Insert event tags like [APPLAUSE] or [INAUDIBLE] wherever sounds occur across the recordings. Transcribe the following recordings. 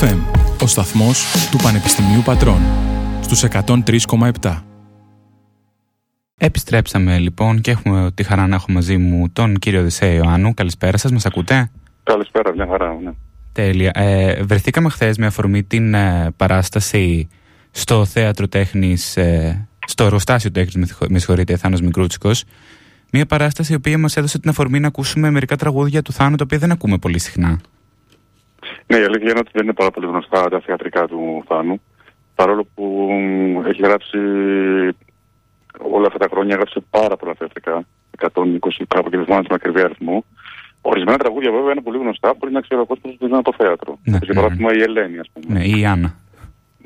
FM, ο σταθμός του Πανεπιστημίου Πατρών, στους 103,7. Επιστρέψαμε λοιπόν και έχουμε τη χαρά να έχω μαζί μου τον κύριο Δησέ Ιωάννου. Καλησπέρα σας, μας ακούτε; Καλησπέρα, μια χαρά, ναι. Τέλεια. Ε, βρεθήκαμε χθες με αφορμή την ε, παράσταση στο Θέατρο Τέχνης, ε, στο Εργοστάσιο Τέχνης, με συγχωρείτε, Θάνος Μικρούτσικος. Μια παράσταση η οποία μας έδωσε την αφορμή να ακούσουμε μερικά τραγούδια του Θάνου, τα οποία δεν ακούμε πολύ συχνά. Ναι, η αλήθεια είναι ότι δεν είναι πάρα πολύ γνωστά τα θεατρικά του Θάνου. Παρόλο που έχει γράψει όλα αυτά τα χρόνια, έγραψε πάρα πολλά θεατρικά. 120 κάπου και δεν θυμάμαι τον ακριβή αριθμό. Ορισμένα τραγούδια βέβαια είναι πολύ γνωστά, μπορεί να ξέρει ο κόσμος ότι είναι από το θέατρο. Ναι, Για ναι, παράδειγμα η Ελένη, ας πούμε. Ναι, ή η Άννα.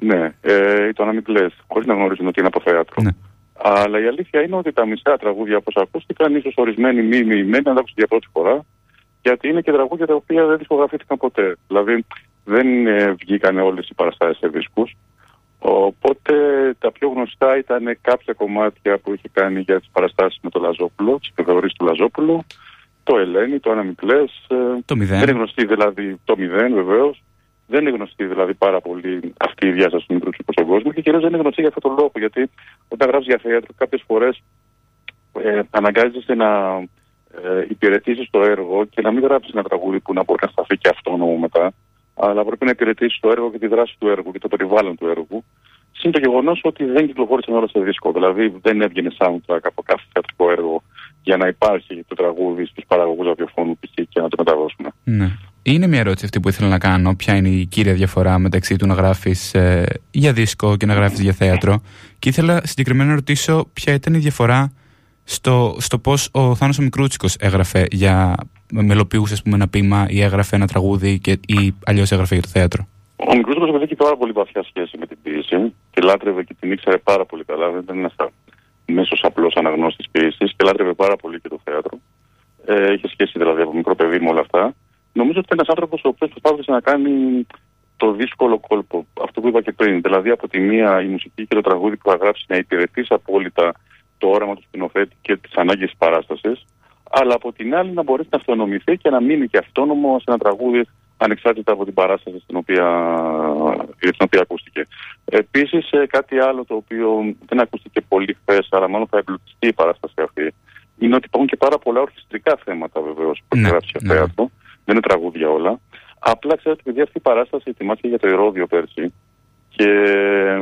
Ναι, ε, ή το Αναμικλέ, χωρίς να γνωρίζουν ότι είναι από θέατρο. Ναι. Αλλά η αλήθεια είναι ότι τα μισά τραγούδια όπως ακούστηκαν, ίσως ορισμένοι μη μοιημένοι να τα ακούσουν για πρώτη φορά, γιατί είναι και τραγούδια τα οποία δεν δισκογραφήθηκαν ποτέ. Δηλαδή δεν ε, βγήκαν όλες οι παραστάσεις σε δίσκους. Οπότε τα πιο γνωστά ήταν κάποια κομμάτια που είχε κάνει για τις παραστάσεις με το Λαζόπουλο, τις επιθεωρήσεις του Λαζόπουλου, το Ελένη, το Αναμικλές. ε, Το μηδέν. Δεν είναι γνωστή δηλαδή το μηδέν βεβαίως. Δεν είναι γνωστή δηλαδή πάρα πολύ αυτή η διάσταση του μικρούς στον κόσμο και κυρίως δεν είναι γνωστή για αυτόν τον λόγο. Γιατί όταν γράφεις για θέατρο, κάποιες φορές ε, αναγκάζεσαι να ε, υπηρετήσεις το έργο και να μην γράψεις ένα τραγούδι που να μπορεί να σταθεί και αυτόνομο μετά. Αλλά πρέπει να υπηρετήσεις το έργο και τη δράση του έργου και το περιβάλλον του έργου. Συν το γεγονός ότι δεν κυκλοφόρησαν όλα σε δίσκο. Δηλαδή δεν έβγαινε soundtrack από κάθε θεατρικό έργο για να υπάρχει το τραγούδι στους παραγωγούς ραδιοφώνου π.χ. και να το μεταδώσουμε. Ναι. Είναι μια ερώτηση αυτή που ήθελα να κάνω. Ποια είναι η κύρια διαφορά μεταξύ του να γράφεις ε, για δίσκο και να γράφεις για θέατρο; Και ήθελα συγκεκριμένα να ρωτήσω ποια ήταν η διαφορά στο, στο πώς ο Θάνος ο Μικρούτσικος έγραφε για. μελοποιούσε ας πούμε, ένα ποίημα ή έγραφε ένα τραγούδι και, ή αλλιώς έγραφε για το θέατρο. Ο μικρό Κωνσταντίνο έχει πάρα πολύ βαθιά σχέση με την ποιήση. Τη λάτρευε και την ήξερε πάρα πολύ καλά. Δεν ήταν ένας μέσος απλός αναγνώστης ποιήσης και λάτρευε πάρα πολύ και το θέατρο. Ε, είχε σχέση δηλαδή από μικρό παιδί με όλα αυτά. Νομίζω ότι είναι ένας άνθρωπος ο οποίος προσπάθησε να κάνει το δύσκολο κόλπο. Αυτό που είπα και πριν. Δηλαδή από τη μία η μουσική και το τραγούδι που θα γράψει να υπηρετήσει απόλυτα το όραμα του σκηνοθέτη και τις ανάγκες της παράστασης. Αλλά από την άλλη να μπορέσει να αυτονομηθεί και να μείνει και αυτόνομο σε ένα τραγούδι ανεξάρτητα από την παράσταση στην οποία, για την οποία ακούστηκε. Επίσης, κάτι άλλο το οποίο δεν ακούστηκε πολύ χθες, αλλά μάλλον θα εμπλουτιστεί η παράσταση αυτή, είναι ότι υπάρχουν και πάρα πολλά ορχιστρικά θέματα βεβαίως που έχει Ναι, γράψει ο ναι. θέατρο. Δεν είναι τραγούδια όλα. Απλά ξέρετε, επειδή αυτή η παράσταση ετοιμάστηκε για το Ηρόδιο πέρσι και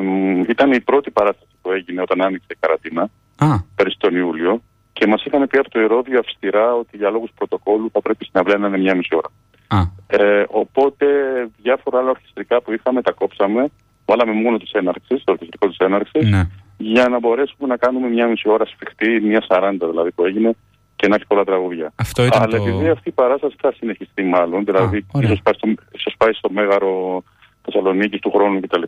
μ, ήταν η πρώτη παράσταση που έγινε όταν άνοιξε η καρατίνα Α, πέρσι τον Ιούλιο και μας είχαν πει από το Ηρόδιο αυστηρά ότι για λόγους πρωτοκόλλου θα πρέπει η συναυλία να είναι μια μισή ώρα. α, Ε, οπότε διάφορα άλλα ορχιστρικά που είχαμε τα κόψαμε. Βάλαμε μόνο τη έναρξη, το ορχιστρικό της έναρξης, ναι. για να μπορέσουμε να κάνουμε μια μισή ώρα σφιχτή, μια σαράντα δηλαδή που έγινε και να έχει πολλά τραγούδια. Αυτό ήταν Αλλά το. επειδή αυτή η παράσταση θα συνεχιστεί μάλλον, δηλαδή ωραία. ίσως πάει, στο, ίσως πάει στο μέγαρο Θεσσαλονίκης του χρόνου κτλ.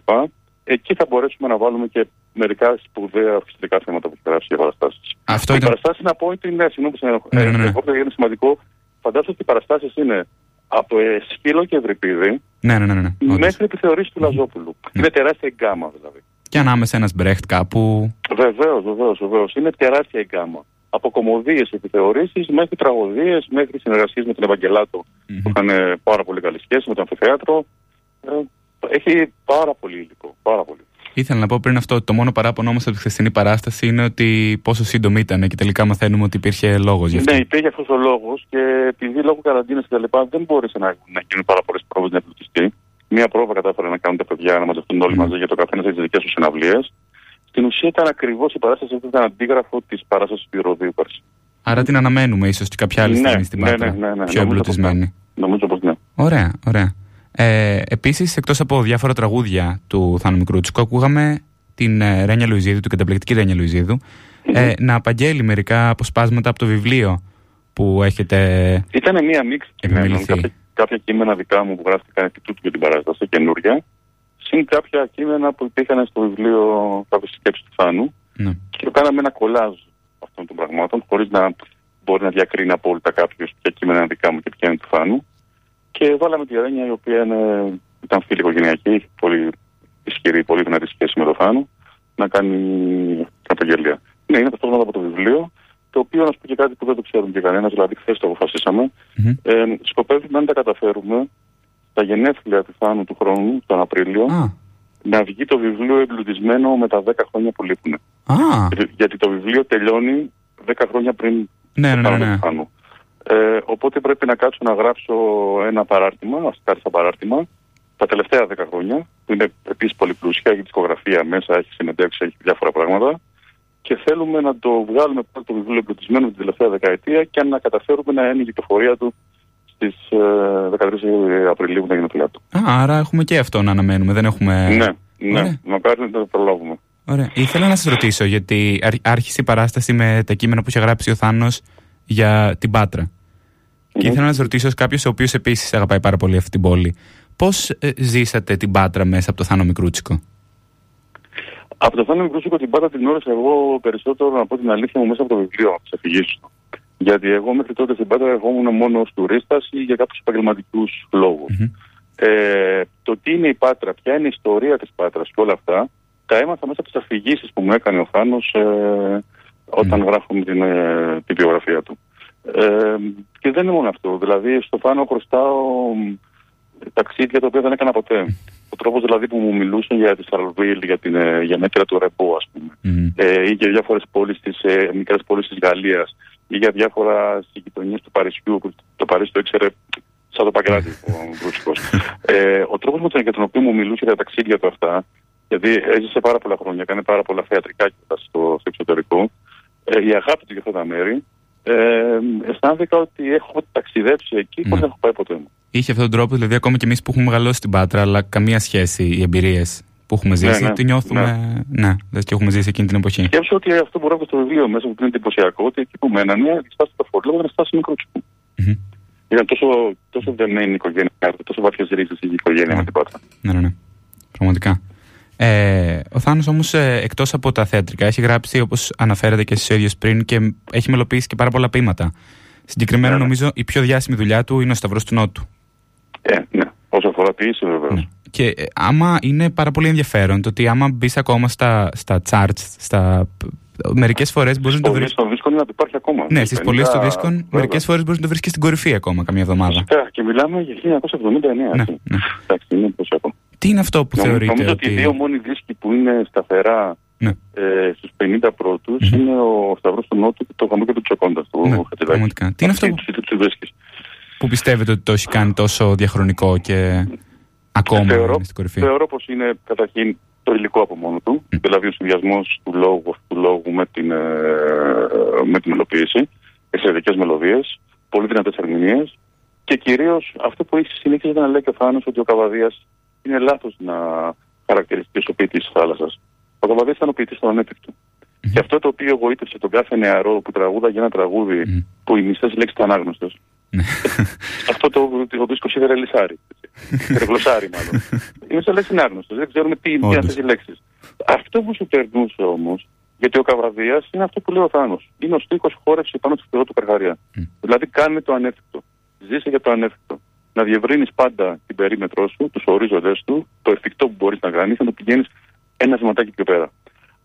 Εκεί θα μπορέσουμε να βάλουμε και μερικά σπουδαία ορχιστρικά θέματα που έχει γράψει για παραστάσεις. Αυτό Οι ήταν. παραστάσεις να πω ότι είναι, συγγνώμη που σε Ναι, ναι, ναι. εγώ είναι σημαντικό. Φαντάζομαι ότι οι παραστάσεις είναι από ε, Σκύλο και Ευρυπίδη Ναι, ναι, ναι. ναι, όντως. μέχρι επιθεωρήσει του Λαζόπουλου. Είναι τεράστια η γκάμα δηλαδή. Και ανάμεσα ένας Μπρέχτ κάπου. Βεβαίως, βεβαίως, βεβαίως. Είναι τεράστια η γκάμα. Από κομμωδίες επιθεωρήσεις μέχρι τραγωδίες, μέχρι συνεργασίες με τον Ευαγγελάτο Μμμ. που είχαν ε, πάρα πολύ καλή σχέση με το αμφιθέατρο. Ε, έχει πάρα πολύ υλικό. Πάρα πολύ. Ήθελα να πω πριν αυτό ότι το μόνο παράπονο όμως από τη χθεσινή παράσταση είναι ότι πόσο σύντομη ήταν και τελικά μαθαίνουμε ότι υπήρχε λόγος γι' αυτό. Ναι, υπήρχε αυτός ο λόγος και επειδή λόγω καραντίνας και τα λοιπά δεν μπόρεσε να, να γίνουν πάρα πολλές πρόβες να εμπλουτιστεί. Μία πρόβα κατάφερε να κάνουν τα παιδιά να μαζευτούν όλοι Μμμ. μαζί για το καθένα τι δικές τους συναυλίες. Στην ουσία ήταν ακριβώς η παράσταση αυτή, ήταν αντίγραφο της παράστασης του Ηρωδίου πέρσι. Άρα την αναμένουμε ίσως και κάποια άλλη Ναι, στιγμή στην ναι, Πάτρα. ναι, ναι, ναι, Πιο νομίζω εμπλουτισμένη. Νομίζω πως ναι. Ωραία, ωραία. Ε, Επίσης, εκτός από διάφορα τραγούδια του Θάνου Μικρούτσικου, ακούγαμε την ε, Ρένια Λουιζίδου, την καταπληκτική Ρένια Λουιζίδου, ε, να απαγγέλει μερικά αποσπάσματα από το βιβλίο που έχετε. Ήταν μία μίξη κειμένων. Επιμεληθεί. Κάποια, κάποια κείμενα δικά μου που γράφτηκαν επί τούτου για την παράσταση, καινούρια. Συν κάποια κείμενα που υπήρχαν στο βιβλίο κάποιε σκέψει του Θάνου. Ναι. Και κάναμε ένα κολάζ αυτών των πραγμάτων, χωρίς να μπορεί να διακρίνει απόλυτα κάποιος ποια κείμενα είναι δικά μου και ποια είναι του Θάνου. Και βάλαμε τη Ρένια, η οποία είναι, ήταν φίλη οικογενειακή, έχει πολύ ισχυρή, πολύ δυνατή σχέση με τον Θάνο, να κάνει την απαγγελία. Ναι, είναι ταυτόχρονα από το βιβλίο, το οποίο να σου πω και κάτι που δεν το ξέρουν και κανένας, δηλαδή χθες το αποφασίσαμε. Μμμ. Ε, σκοπεύουμε, αν τα καταφέρουμε, στα γενέθλια του Θάνου του χρόνου, τον Απρίλιο, Α, να βγει το βιβλίο εμπλουτισμένο με τα 10 χρόνια που λείπουν. α, Γιατί το βιβλίο τελειώνει 10 χρόνια πριν ναι, ναι, το ναι, θάνατο ναι. του Θάνου. Ε, οπότε πρέπει να κάτσω να γράψω ένα παράρτημα, να σκάρει ένα παράρτημα, τα τελευταία 10 χρόνια, που είναι επίσης πολύ πλούσια, έχει δισκογραφία μέσα, έχει συνεντεύξει, έχει διάφορα πράγματα. Και θέλουμε να το βγάλουμε πάλι το βιβλίο εμπλουτισμένο την τελευταία δεκαετία και να καταφέρουμε να είναι η κυκλοφορία του στις 13 Απριλίου που είναι η γενέθλιά του. Α, άρα έχουμε και αυτό να αναμένουμε. Δεν έχουμε. Ναι, ναι, ωραία. μακάρι να το προλάβουμε. Ωραία. Ήθελα να σας ρωτήσω, γιατί άρχ- άρχισε η παράσταση με τα κείμενα που είχε γράψει ο Θάνος για την Πάτρα. Και Μμμ. ήθελα να σα ρωτήσω, κάποιος ο οποίος επίσης αγαπάει πάρα πολύ αυτή την πόλη, πώς ζήσατε την Πάτρα μέσα από το Θάνο Μικρούτσικο; Από το Θάνο Μικρούσικο την πάντα την γνώρισα εγώ περισσότερο να πω την αλήθεια μου μέσα από το βιβλίο τη αφηγήσει του. Γιατί εγώ μέχρι τότε στην Πάτρα ερχόμουν μόνο ως τουρίστας ή για κάποιους επαγγελματικούς λόγους. Μμμ. Ε, το τι είναι η Πάτρα, ποια είναι η ιστορία της Πάτρας και όλα αυτά, τα έμαθα μέσα από τις αφηγήσεις που μου έκανε ο Θάνος ε, όταν Μμ. γράφουμε την, ε, την βιογραφία του. Ε, και δεν είναι μόνο αυτό. Δηλαδή, στο Θάνο χρωστάω μ, ταξίδια τα οποία δεν έκανα ποτέ. Ο τρόπος δηλαδή που μου μιλούσε για τη Σαρλβίλ, για την ε, γενέτειρα του Ρεμπό, ας πούμε Μμμ. ε, ή για διάφορες πόλεις της ε, μικρές πόλεις της Γαλλίας ή για διάφορα συγκοινωνίες του Παρισιού που το Παρίσι το ήξερε σαν το Παγκράτη ο Γκρούτσικο. ε, ο τρόπος με τον, για τον οποίο μου μιλούσε για τα ταξίδια του αυτά, γιατί έζησε πάρα πολλά χρόνια, έκανε πάρα πολλά θεατρικά και στο, στο εξωτερικό, ε, η αγάπη του για αυτά τα μέρη, ε, αισθάνθηκα ότι έχω ταξιδέψει εκεί Ναι. χωρίς να έχω πάει ποτέ μου. Είχε αυτόν τον τρόπο, δηλαδή, ακόμα και εμείς που έχουμε μεγαλώσει στην Πάτρα, αλλά καμία σχέση οι εμπειρίες που έχουμε ζήσει. ναι, τη νιώθουμε. Ναι, ναι, και έχουμε ζήσει εκείνη την εποχή. Σκέψω ότι αυτό που γράφω στο βιβλίο μέσα που είναι εντυπωσιακό, ότι εκεί που μένανε, η στάση του Φορλόγου ήταν στάση μικρούτσικου. Μμμ. Ήταν τόσο, τόσο δεμένη η οικογένεια, τόσο βαθιές ρίζες η οικογένεια Ναι. με την Πάτρα. Ναι, ναι, ναι. Πραγματικά. Ε, ο Θάνος όμως ε, εκτός από τα θεατρικά έχει γράψει όπως αναφέρατε και εσείς ο ίδιος πριν και έχει μελοποιήσει και πάρα πολλά ποίηματα. Συγκεκριμένα Ναι, ναι. νομίζω η πιο διάσημη δουλειά του είναι ο Σταυρός του Νότου. Ε, ναι. Όσο αφορά ποιήση, βεβαίως. Ναι. Και ε, άμα είναι πάρα πολύ ενδιαφέρον το ότι άμα μπεις ακόμα στα, στα charts, στα... μερικές φορές μπορείς να το βρει. Στο δίσκο είναι να υπάρχει ακόμα. Ναι, στις 50, πωλήσεις των δίσκων, βέβαια. μερικές φορές μπορείς να το βρεις και στην κορυφή ακόμα καμιά εβδομάδα. Φυσικά, και μιλάμε για 1979. Ναι, έτσι. ναι. Εντάξει, είναι εντυπωσιακό. Τι είναι αυτό που Νομ- θεωρείτε Νομίζω ότι. ότι οι δύο μόνοι δίσκοι που είναι σταθερά Ναι. ε, στους 50 πρώτους Μμμ. είναι ο Σταυρός του Νότου και το γαμό και του Τσοκόντας του Ναι, Χατζηδάκη. πραγματικά. Τι είναι αυτό Αυτοί τους- τους βρίσκεις. που πιστεύετε ότι το έχει κάνει τόσο διαχρονικό και ακόμα Θεωρώ- είναι στην κορυφή; Θεωρώ πως είναι καταρχήν το υλικό από μόνο του, Μμ. δηλαδή ο συνδυασμός του λόγου, αυτού του λόγου με την, ε, με την μελοποίηση, εξαιρετικές μελωδίες, πολύ δυνατές ερμηνείες και κυρίως αυτό που έχει συνήθιζε να λέει και ο Θάνος ότι ο Καβαδίας είναι λάθος να χαρακτηριστείς ω ποιητής της θάλασσας. Ο Καβαδία ήταν ο ποιητής του ανέπικτου. Μμ. Και αυτό το οποίο εγωίτευσε τον κάθε νεαρό που τραγούδαγε ένα τραγούδι Μμ. που οι μισές λέξεις ήταν άγνωστες. Ναι. [LAUGHS] Αυτό το, το δίσκος σίδερα λισάρι. [LAUGHS] Γλωσσάρι μάλλον. Είναι σαν λέξη είναι άγνωστο. Δεν ξέρουμε τι είναι Όντως. αυτές οι λέξεις. Αυτό που σου περνούσε όμως, γιατί ο Καβαδία είναι αυτό που λέει ο Θάνος. Είναι ο στίχος χόρευσης πάνω στο Θεό του Καρχαρία. Μμ. Δηλαδή κάνε το ανέφικτο. Ζήσε για το ανέφικτο. Να διευρύνεις πάντα την περίμετρό σου, τους ορίζοντέ του, το εφικτό που μπορείς να κάνεις, να το πηγαίνεις ένα βηματάκι πιο πέρα.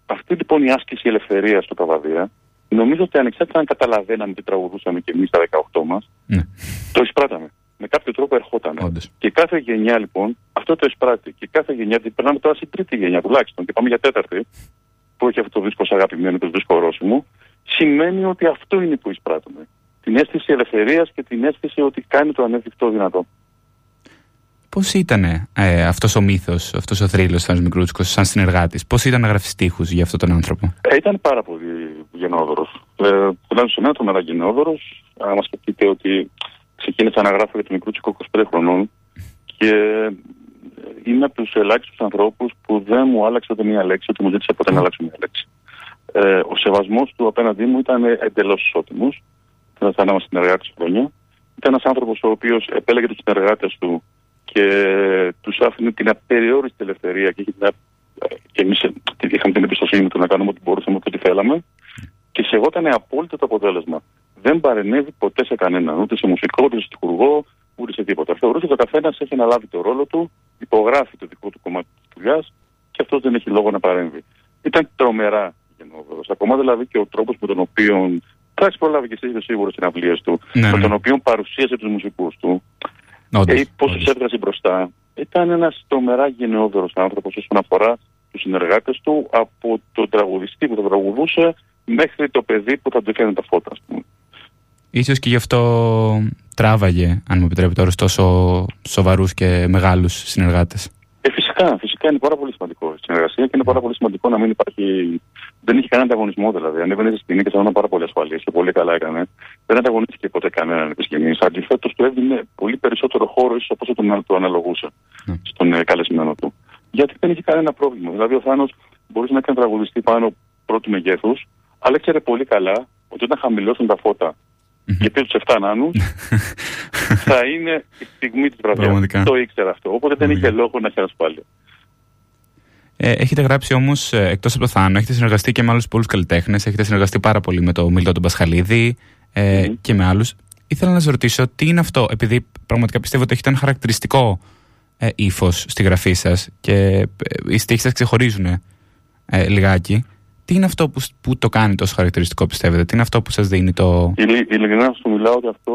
Αυτή λοιπόν η άσκηση ελευθερίας του Καβαδία, νομίζω ότι ανεξάρτητα αν καταλαβαίναμε τι τραγουδούσαμε και εμείς τα 18 μας, Ναι, το εισπράταμε. Με κάποιο τρόπο ερχόταν. όντως. Και κάθε γενιά λοιπόν αυτό το εισπράττει. Και κάθε γενιά, γιατί περνάμε τώρα στην τρίτη γενιά τουλάχιστον και πάμε για τέταρτη, που έχει αυτό το δίσκο σαν αγαπημένο, το δίσκο ορόσημο, σημαίνει ότι αυτό είναι που εισπράττουμε. Την αίσθηση ελευθερίας και την αίσθηση ότι κάνει το ανέφικτο δυνατό. Πώς ήταν ε, αυτός ο μύθος, αυτός ο θρύλος Θάνο Μικρούτσικος, σαν συνεργάτης, Πώς ήταν να γράφει στίχους για αυτόν τον άνθρωπο; Ε, ήταν πάρα πολύ γενναιόδωρος. Ε, τουλάχιστον σε μένα τον era γενναιόδωρο. Αν σκεφτείτε ότι ξεκίνησα να γράφω για τον Μικρούτσικο 25 χρονών και είμαι από τους ελάχιστους ανθρώπους που δεν μου άλλαξε ούτε μία λέξη, ούτε μου ζήτησε ποτέ να αλλάξω μία λέξη. Ε, ο σεβασμός του απέναντί μου ήταν εντελώς ισότιμος. Θα ήταν ένας συνεργάτης χρόνια. Ήταν ένας άνθρωπος ο οποίος επέλεγε τους συνεργάτες του και τους άφηνε την απεριόριστη ελευθερία και, είχε την, α- και εμείς είχαμε την εμπιστοσύνη του να κάνουμε ό,τι μπορούσαμε και ό,τι θέλαμε. Και σεγόταν απόλυτο το αποτέλεσμα. Δεν παρενέβη ποτέ σε κανέναν, ούτε σε μουσικό, ούτε σε τυχουργό, ούτε σε τίποτα. Θεωρούσε ότι ο καθένας έχει αναλάβει το ρόλο του, υπογράφει το δικό του κομμάτι της δουλειάς και αυτός δεν έχει λόγο να παρέμβει. Ήταν τρομερά γενναιόδωρος. Ακόμα δηλαδή και ο τρόπος με τον οποίο. Θα έχει προλάβει και εσύ είσαι σίγουρος συναυλίε του. Ναι, με ναι. τον οποίο παρουσίασε τους μουσικούς του. Όντως, και πώς τους έβγαζε μπροστά. Ήταν ένας τρομερά γενναιόδωρος άνθρωπος όσον αφορά τους συνεργάτες του από τον τραγουδιστή που τον τραγουδούσε μέχρι το παιδί που θα του έκανε τα φώτα. Ίσως και γι' αυτό τράβαγε, αν μου επιτρέπετε τώρα, τόσο σοβαρούς και μεγάλους συνεργάτες. Ε, φυσικά, φυσικά είναι πάρα πολύ σημαντικό η συνεργασία και είναι πάρα πολύ σημαντικό να μην υπάρχει. Δεν είχε κανένα ανταγωνισμό δηλαδή. Ανέβαινε στη σκηνή και θα πάρα πολύ ασφαλή και πολύ καλά έκανε. Δεν ανταγωνίστηκε ποτέ κανέναν επί σκηνής. Αντιθέτως, του έδινε πολύ περισσότερο χώρο ίσως από όσο τον, το αναλογούσε ναι. στον ε, καλεσμένο του. Γιατί δεν είχε κανένα πρόβλημα. Δηλαδή, ο Θάνος μπορούσε να κάνει τραγουδιστή πάνω πρώτου μεγέθους, αλλά ήξερε πολύ καλά ότι όταν χαμηλώσουν τα φώτα και πει τους 7 νάνου, [LAUGHS] θα είναι η στιγμή της βραδιάς. Το ήξερα αυτό. Οπότε δεν είχε λόγο να έχει ασφάλεια. Ε, έχετε γράψει όμως, ε, εκτός από το Θάνο, έχετε συνεργαστεί και με άλλους πολλούς καλλιτέχνες. Έχετε συνεργαστεί πάρα πολύ με τον Μίλτο τον Πασχαλίδη ε, mm-hmm. και με άλλους. Ήθελα να σας ρωτήσω τι είναι αυτό, επειδή πραγματικά πιστεύω ότι έχετε ένα χαρακτηριστικό ε, ύφος στη γραφή σας και ε, οι στίχοι σας ξεχωρίζουν ε, λιγάκι. Τι είναι αυτό που, που το κάνει τόσο χαρακτηριστικό, πιστεύετε, τι είναι αυτό που σας δίνει το. Ειλικρινά σου μιλάω ότι αυτό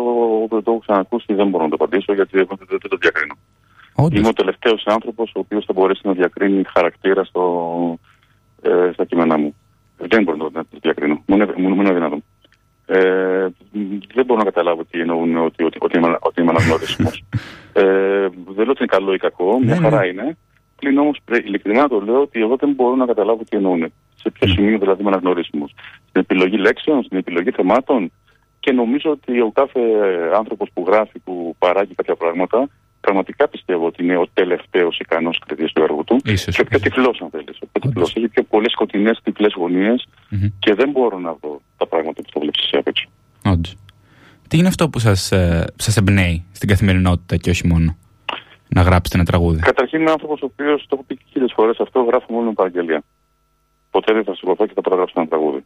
δεν το έχω ξανακούσει δεν μπορώ να το απαντήσω γιατί δεν, δεν, το διακρίνω. Όντως. Είμαι ο τελευταίος άνθρωπος ο οποίος θα μπορέσει να διακρίνει χαρακτήρα στο, ε, στα κείμενά μου. Δεν μπορώ να το διακρίνω. Μου είναι, μου είναι δυνατόν. Ε, δεν μπορώ να καταλάβω τι εννοούν ότι, ότι, ότι, είμαι, ότι είμαι αναγνώρισιμος. [LAUGHS] ε, δεν λέω ότι είναι καλό ή κακό, μια ναι, χαρά ναι. είναι. Πλην όμως, ειλικρινά το λέω ότι εγώ δεν μπορώ να καταλάβω τι εννοούν. Σε ποιο σημείο δηλαδή είμαι αναγνωρίσιμο. Στην επιλογή λέξεων, στην επιλογή θεμάτων. Και νομίζω ότι ο κάθε άνθρωπος που γράφει, που παράγει κάποια πράγματα, πραγματικά πιστεύω ότι είναι ο τελευταίος ικανός κριτής του έργου του. Ίσως, και πιο τυφλός, αν θέλεις. Έχει πιο πολλές σκοτεινές τυφλές γωνίες mm-hmm. και δεν μπορώ να δω τα πράγματα που το βλέπεις εσύ απ' έξω. Όντως. Τι είναι αυτό που σας σας εμπνέει στην καθημερινότητα και όχι μόνο; Να γράψετε ένα τραγούδι. Καταρχήν είμαι άνθρωπος ο οποίος το έχω πει χίλιες φορές αυτό, γράφω μόνο με παραγγελία. Ποτέ δεν θα σηκωθώ και θα παραγράψω ένα τραγούδι.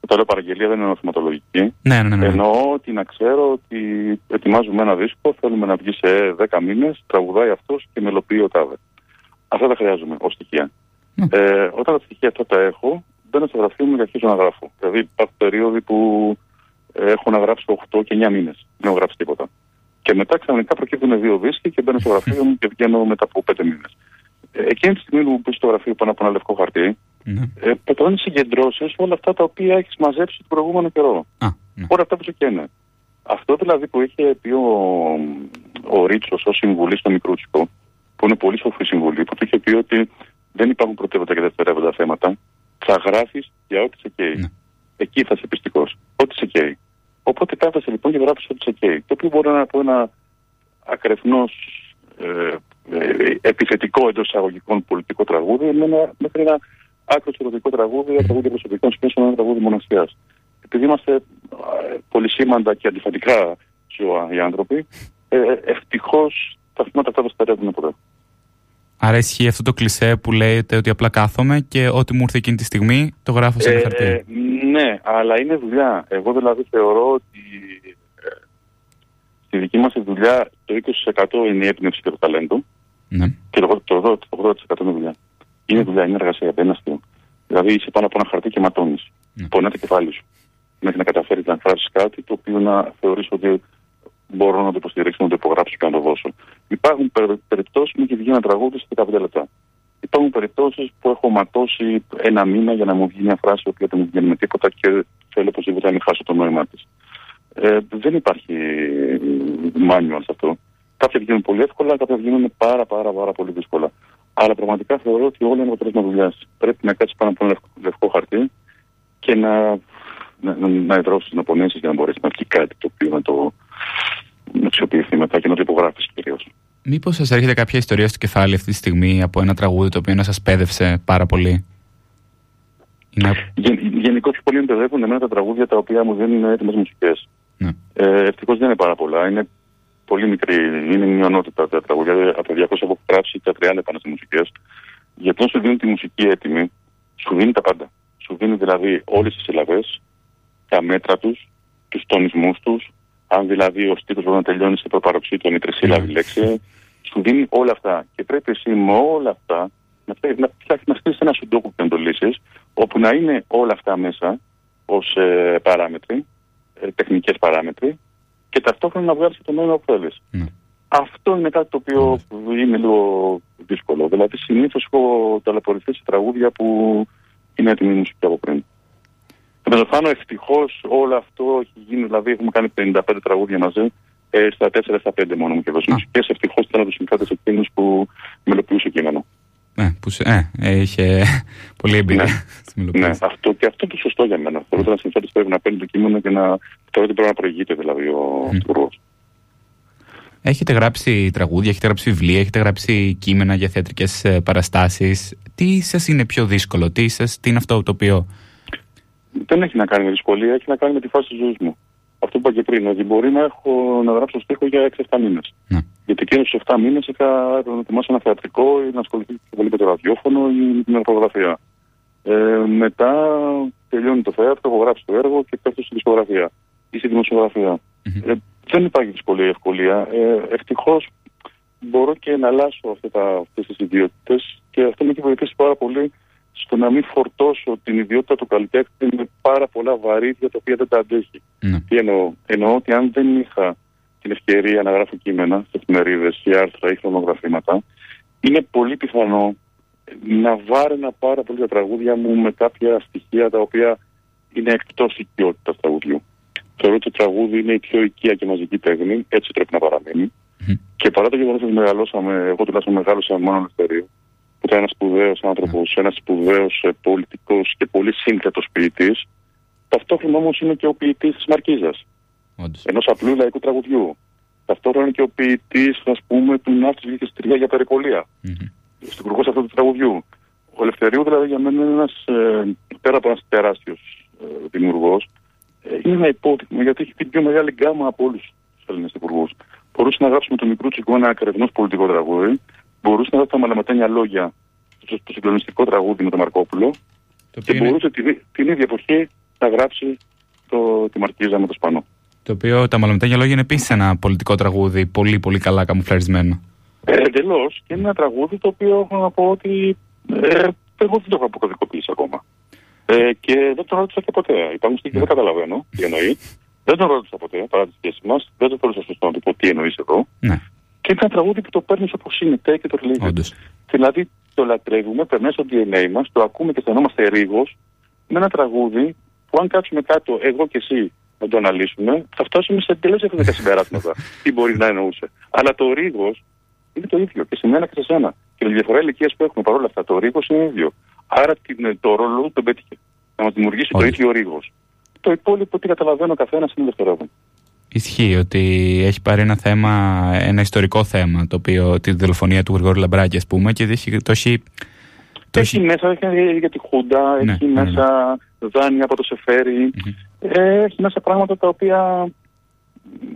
Όταν λέω παραγγελία δεν είναι θεματολογική. Ναι, ναι, ναι. Εννοώ ότι να ξέρω ότι ετοιμάζουμε ένα δίσκο, θέλουμε να βγει σε 10 μήνες, τραγουδάει αυτός και μελοποιεί ο τάδε. Αυτά τα χρειάζομαι ως στοιχεία. Ναι. Ε, όταν τα στοιχεία αυτά τα έχω, μπαίνω στο γραφείο μου και αρχίζω να γράφω. Δηλαδή υπάρχουν περίοδοι που έχω να γράψω 8 και 9 μήνες. Δεν έχω γράψει τίποτα. Και μετά ξαφνικά προκύπτουν δύο δίσκοι και μπαίνω στο γραφείο μου και βγαίνω μετά από 5 μήνες. Ε, εκείνη τη στιγμή που μπει στο γραφείο πάνω από ένα λευκό χαρτί, ναι. ε, πετρώνει συγκεντρώσεις όλα αυτά τα οποία έχεις μαζέψει τον προηγούμενο καιρό. Α, ναι. Όλα αυτά που σου καίνε. Αυτό δηλαδή που είχε πει ο, ο Ρίτσος ως συμβουλή στο Μικρούτσικο, που είναι πολύ σοφή συμβουλή, που του είχε πει ότι δεν υπάρχουν πρωτεύοντα και δευτερεύοντα θέματα, θα γράφεις για ό,τι σε καίει. Ναι. Εκεί θα είσαι πιστικός. Ό,τι σε καίει. Οπότε κάθεσαι λοιπόν και γράφεις ό,τι σε καίει. Το οποίο μπορεί να πω ένα ακρεφνός ε, ε, επιθετικό εντός εισαγωγικών πολιτικό τραγούδι μέχρι ένα άκρος ερωτικό τραγούδι, ένα τραγούδι προσωπικών σχέσεων, ένα τραγούδι μοναξιά. Επειδή είμαστε ε, πολυσήμαντα και αντιφατικά ζώα οι άνθρωποι, ε, ευτυχώς τα θύματα αυτά δεν στερεύουν ποτέ. Άρα ισχύει αυτό το κλισέ που λέτε ότι απλά κάθομαι και ό,τι μου ήρθε εκείνη τη στιγμή το γράφω σε ένα χαρτί. ναι, αλλά είναι δουλειά. Εγώ δηλαδή θεωρώ ότι στη δική μας δουλειά το 20% είναι η έμπνευση και το ταλέντο. Ναι. Και το, το, το 80% είναι δουλειά. Είναι δουλειά, είναι εργασία, δεν είναι αστείο. Δηλαδή είσαι πάνω από ένα χαρτί και ματώνεις. Ναι. Πονά το κεφάλι σου. Μέχρι να καταφέρεις να εκφράσει κάτι το οποίο να θεωρείς ότι μπορώ να το υποστηρίξω, να το υπογράψω και να το δώσω. Υπάρχουν περιπτώσεις που έχει βγει ένα τραγούδι σε 15 λεπτά. Υπάρχουν περιπτώσεις που έχω ματώσει ένα μήνα για να μου βγει μια φράση που δεν μου βγαίνει με τίποτα και θέλω οπωσδήποτε να μην χάσω το νόημά της. Ε, δεν υπάρχει manual σε αυτό. Κάποια βγαίνουν πολύ εύκολα, κάποια βγαίνουν πάρα, πάρα, πάρα πολύ δύσκολα. Αλλά πραγματικά θεωρώ ότι όλα είναι αποτέλεσμα δουλειάς. Πρέπει να κάτσεις πάνω από ένα λευκό χαρτί και να, να, να εδρώσει, να πονέσεις για να μπορέσει να βγει κάτι το οποίο να το να αξιοποιηθεί μετά και να το υπογράφεις κυρίως. Μήπως σας έρχεται κάποια ιστορία στο κεφάλι αυτή τη στιγμή από ένα τραγούδι το οποίο να σας πέδευσε πάρα πολύ; Γεν, Γενικώ οι πολλοί εμπεδεύουν εμένα τα τραγούδια τα οποία μου δίνουν έτοιμες μουσικές. Ναι. Ε, Ευτυχώς δεν είναι πάρα πολλά. Είναι πολύ μικρή. Είναι μειονότητα τα τραγούδια. Από 200 έχω γράψει τα 30 πάνω σε μουσικέ. Γιατί όταν σου δίνει τη μουσική έτοιμη, σου δίνει τα πάντα. Σου δίνει δηλαδή όλες τις συλλαβέ, τα μέτρα τους, τους τονισμούς τους. Αν δηλαδή ο στίχος μπορεί να τελειώνει σε προπαροξίτων ή τρισύλλαβη ναι. λέξη, σου δίνει όλα αυτά. Και πρέπει εσύ με όλα αυτά να, να, να στείλεις ένα σουντόκου που να το λύσεις, όπου να είναι όλα αυτά μέσα ως ε, παράμετροι, ε, τεχνικές παράμετροι, και ταυτόχρονα να βγάλει το νόημα που θέλεις. Mm. Αυτό είναι κάτι το οποίο είναι λίγο δύσκολο. Δηλαδή, συνήθως έχω ταλαιπωρηθεί σε τραγούδια που είναι έτοιμη μουσική από πριν. Επαναλαμβάνω, ευτυχώς όλο αυτό έχει γίνει. Δηλαδή, έχουμε κάνει 55 τραγούδια μαζί. Ε, στα 4 στα 5 μόνο μου και δώσει μουσικές. Ευτυχώς ήταν από τους συνεργάτε εκείνου που μελοποιούσε κείμενο. Ε, που σε, ε, είχε [LAUGHS] πολύ εμπειρία ναι. [LAUGHS] ναι, αυτό, και αυτό είναι το σωστό για μένα. Θεωρώ ότι ένα συνθέτη πρέπει να παίρνει το κείμενο και να θεωρώ ότι πρέπει να προηγείται δηλαδή ο mm. υπουργό. Έχετε γράψει τραγούδια, έχετε γράψει βιβλία, έχετε γράψει κείμενα για θεατρικές ε, παραστάσεις. Τι σας είναι πιο δύσκολο, τι, σας, τι είναι αυτό το οποίο... Δεν έχει να κάνει με δυσκολία, έχει να κάνει με τη φάση της ζωής μου. Αυτό που είπα και πριν, ότι μπορεί να έχω να γράψω στίχο για 6-7 μήνες. Ναι. Γιατί εκείνους τους 7 μήνες είχα να ετοιμάσει ένα θεατρικό ή να ασχοληθεί πολύ με το ραδιόφωνο ή με την εργογραφία. Ε, μετά τελειώνει το θέατρο, έχω γράψει το έργο και πέφτω στη δισκογραφία ή στη δημοσιογραφία. Mm-hmm. Ε, δεν υπάρχει δυσκολία ευκολία. Ε, Ευτυχώς μπορώ και να αλλάσω αυτές τις ιδιότητες και αυτό με έχει βοηθήσει πάρα πολύ στο να μην φορτώσω την ιδιότητα του καλλιτέχνη με πάρα πολλά βαρύδια τα οποία δεν τα αντέχει. Ναι. Τι εννοώ; Εννοώ ότι αν δεν είχα την ευκαιρία να γράφω κείμενα σε εφημερίδες ή άρθρα ή χρονογραφήματα, είναι πολύ πιθανό να βάρενα πάρα πολύ τα τραγούδια μου με κάποια στοιχεία τα οποία είναι εκτός οικειότητας τραγουδιού. Θεωρώ ότι το τραγούδι είναι η πιο οικία και μαζική τέχνη, έτσι πρέπει να παραμείνει. Mm. Και παρά το γεγονός ότι μεγαλώσαμε, εγώ τουλάχιστον μεγάλωσα μόνο ελευθερίο, που ήταν ένας σπουδαίος άνθρωπος, ένας σπουδαίος ε, πολιτικός και πολύ σύνθετο ποιητής, ταυτόχρονα όμως είναι και ο ποιητής της Μαρκίζας. Ενός απλού λαϊκού τραγουδιού. Ταυτόχρονα είναι και ο ποιητής, ας πούμε, του Ναύτης και Στριά για περιπολία. Mm-hmm. Στην κουρκό αυτού του τραγουδιού. Ο Ελευθερίου δηλαδή για μένα είναι ένας, ε, πέρα από ένας τεράστιος ε, δημιουργός, ε, είναι ένα υπότιμο γιατί έχει την πιο μεγάλη γκάμα από όλους τους Έλληνες υπουργούς. Μπορούσε να γράψει με τον μικρό τσικό ένα ακρεβνό πολιτικό τραγούδι, μπορούσε να γράψει τα μαλαματένια λόγια στο συγκλονιστικό τραγούδι με τον Μαρκόπουλο το και μπορούσε την, την ίδια εποχή να γράψει το, τη Μαρκίζα με το Σπανό. Το οποίο τα μαλαματένια λόγια είναι επίσης ένα πολιτικό τραγούδι, πολύ πολύ καλά καμουφλαρισμένο. Ε, Εντελώς. Και είναι ένα τραγούδι το οποίο έχω να πω ότι ε, εγώ δεν το έχω αποκωδικοποιήσει ακόμα. Ε, και δεν τον ρώτησα και ποτέ. Υπάρχουν στιγμή που δεν καταλαβαίνω τι εννοεί. Δεν τον ρώτησα ποτέ παρά τη σχέση μας. Δεν το θεωρούσα σωστό να του πω τι εννοείς εδώ. Ναι. Και είναι ένα τραγούδι που το παίρνεις όπως είναι, και το λέει. Δηλαδή το λατρεύουμε, περνάει στο DNA μας, το ακούμε και αισθανόμαστε ρίγος με ένα τραγούδι που αν κάτσουμε κάτω εγώ και εσύ να το αναλύσουμε, θα φτάσουμε σε εντελώ διαφορετικά [LAUGHS] συμπεράσματα. τι μπορεί να εννοούσε. Αλλά το ρίγος είναι το ίδιο και σε μένα και σε σένα. Και η διαφορά ηλικίας που έχουμε παρόλα αυτά, το ρίγος είναι ίδιο. Άρα την, το ρόλο τον πέτυχε. Να μας δημιουργήσει το ίδιο ρίγος. Το υπόλοιπο, τι καταλαβαίνω, ο καθένας είναι δευτερεύον. Ισχύει ότι έχει πάρει ένα θέμα, ένα ιστορικό θέμα, το οποίο, τη δολοφονία του Γρηγόρη Λαμπράκη, ας πούμε, και έχει, το έχει. Το έχει, μέσα έχει για τη Χούντα, ναι, έχει ναι, ναι. μέσα δάνεια από το σεφερι ε, έχει μέσα πράγματα τα οποία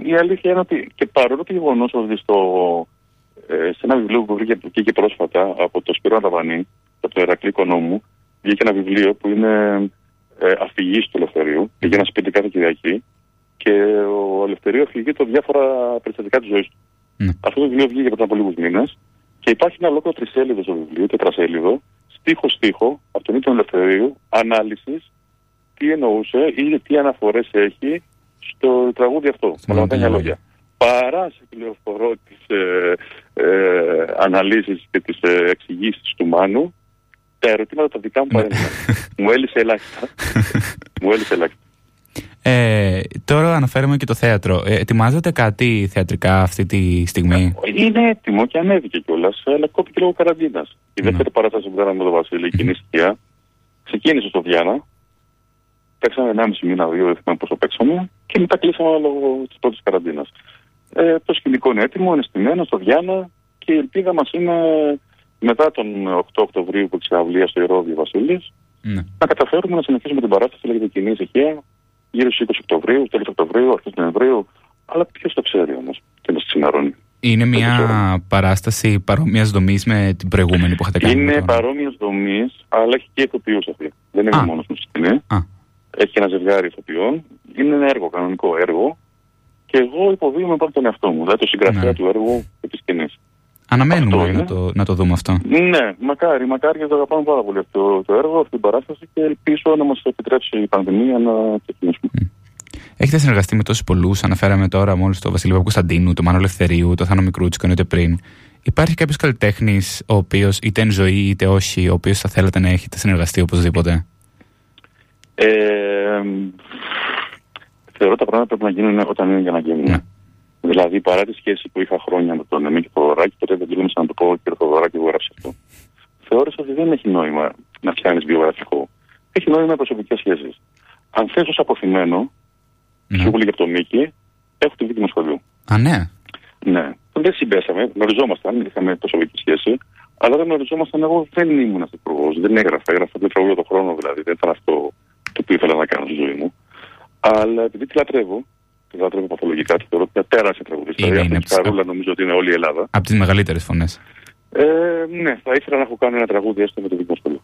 η αλήθεια είναι ότι και παρόλο το γεγονός ότι στο, ε, σε ένα βιβλίο που βγήκε πρόσφατα από το Σπύρο Ανταβανή, από το Ερακλή Οικονόμου, βγήκε ένα βιβλίο που είναι ε, αφηγής του Ελευθερίου. Πήγε ένα σπίτι κάθε Κυριακή και ο Ελευθερίου αφηγεί το διάφορα περιστατικά της ζωής του. Mm. Αυτό το βιβλίο βγήκε πριν από λίγους μήνες και υπάρχει ένα ολόκληρο τρισέλιδο στο βιβλίο, τετρασέλιδο, στίχο-στίχο, από τον ίδιο Ελευθερίου, ανάλυσης τι εννοούσε ή τι αναφορές έχει στο τραγούδι αυτό. Με λόγια. Παρά σε πληροφορώ τις ε, ε, αναλύσεις και τις ε, εξηγήσεις του Μάνου, τα ερωτήματα τα δικά μου ναι. παρέμειναν. μου έλυσε ελάχιστα. [LAUGHS] μου έλυσε ελάχιστα. Ε, τώρα αναφέρουμε και το θέατρο. Ε, ετοιμάζετε κάτι θεατρικά αυτή τη στιγμή; Είναι έτοιμο και ανέβηκε κιόλας, αλλά κόπηκε λόγω καραντίνας. Η δεύτερη ναι. παράσταση που κάναμε με τον Βασίλη, η κοινή σκιά, ξεκίνησε στο Βιάννα. Παίξαμε 1,5 μήνα, δύο, δεν θυμάμαι πόσο παίξαμε, και μετά κλείσαμε λόγω της πρώτης καραντίνας. Ε, το σκηνικό είναι έτοιμο, είναι στημένο στο Βιάννα και η ελπίδα μας είναι μετά τον 8 Οκτωβρίου που ξεαυλία στο Ηρώδιο Βασίλης, ναι. να καταφέρουμε να συνεχίσουμε την παράσταση λέγεται κοινή ησυχία γύρω στις 20 Οκτωβρίου, τέλος Οκτωβρίου, αρχές Νοεμβρίου. Αλλά ποιος το ξέρει όμως τι μα ξημερώνει. Είναι μια παράσταση παρόμοιας δομής με την προηγούμενη που είχατε κάνει. Είναι παρόμοιας δομής, αλλά έχει και ηθοποιούς αυτή. Δεν είναι μόνος στη σκηνή. Έχει και ένα ζευγάρι ηθοποιών. Είναι ένα έργο, κανονικό έργο. Και εγώ υποδίωμαι πάνω τον εαυτό μου, δηλαδή το συγγραφέα ναι. του έργου και της σκηνής. Αναμένουμε να το, να το δούμε αυτό. Ναι, μακάρι, μακάρι γιατί αγαπάμε πάρα πολύ αυτό το έργο, αυτή την παράσταση και ελπίζω να μας επιτρέψει η πανδημία να ξεκινήσουμε. Έχετε συνεργαστεί με τόσους πολλούς. Αναφέραμε τώρα μόλις τον Βασίλη Κωνσταντίνου, τον Μάνο Λευθερίου, τον Θάνο Μικρούτσικο, εννοείται πριν. Υπάρχει κάποιος καλλιτέχνης, ο οποίος είτε εν ζωή είτε όχι, ο οποίος θα θέλατε να έχετε συνεργαστεί οπωσδήποτε; Ε, θεωρώ τα πράγματα πρέπει να γίνουν όταν είναι για να γίνουν. Ναι. Δηλαδή, παρά τη σχέση που είχα χρόνια με τον Εμίκη Θοδωράκη, ποτέ δεν τολμήσα να το πω, κύριε Θοδωράκη, που έγραψε αυτό. Θεώρησα ότι δεν έχει νόημα να φτιάχνεις βιογραφικό. Έχει νόημα προσωπικές σχέσεις. Αν θες ως αποθυμένο, ναι. σου για τον Μίκη, έχω τη δίκη μου σχολείου. Α, ναι. Ναι. Δεν συμπέσαμε, γνωριζόμασταν, είχαμε προσωπική σχέση, αλλά δεν γνωριζόμασταν. Εγώ δεν ήμουν αυτός υπουργός, δεν έγραφα. Έγραφα δεν τραγούδια το χρόνο δηλαδή. Δεν ήταν αυτό το οποίο ήθελα να κάνω στη ζωή μου. Αλλά επειδή τη λατρεύω, τη λατρεύω παθολογικά, τη θεωρώ μια τεράστια τραγουδίστρια. Είναι, είναι, Καρούλα νομίζω ότι είναι όλη η Ελλάδα. Από τις μεγαλύτερες φωνές. Ε, ναι, θα ήθελα να έχω κάνει ένα τραγούδι έστω με το δικό σχολείο.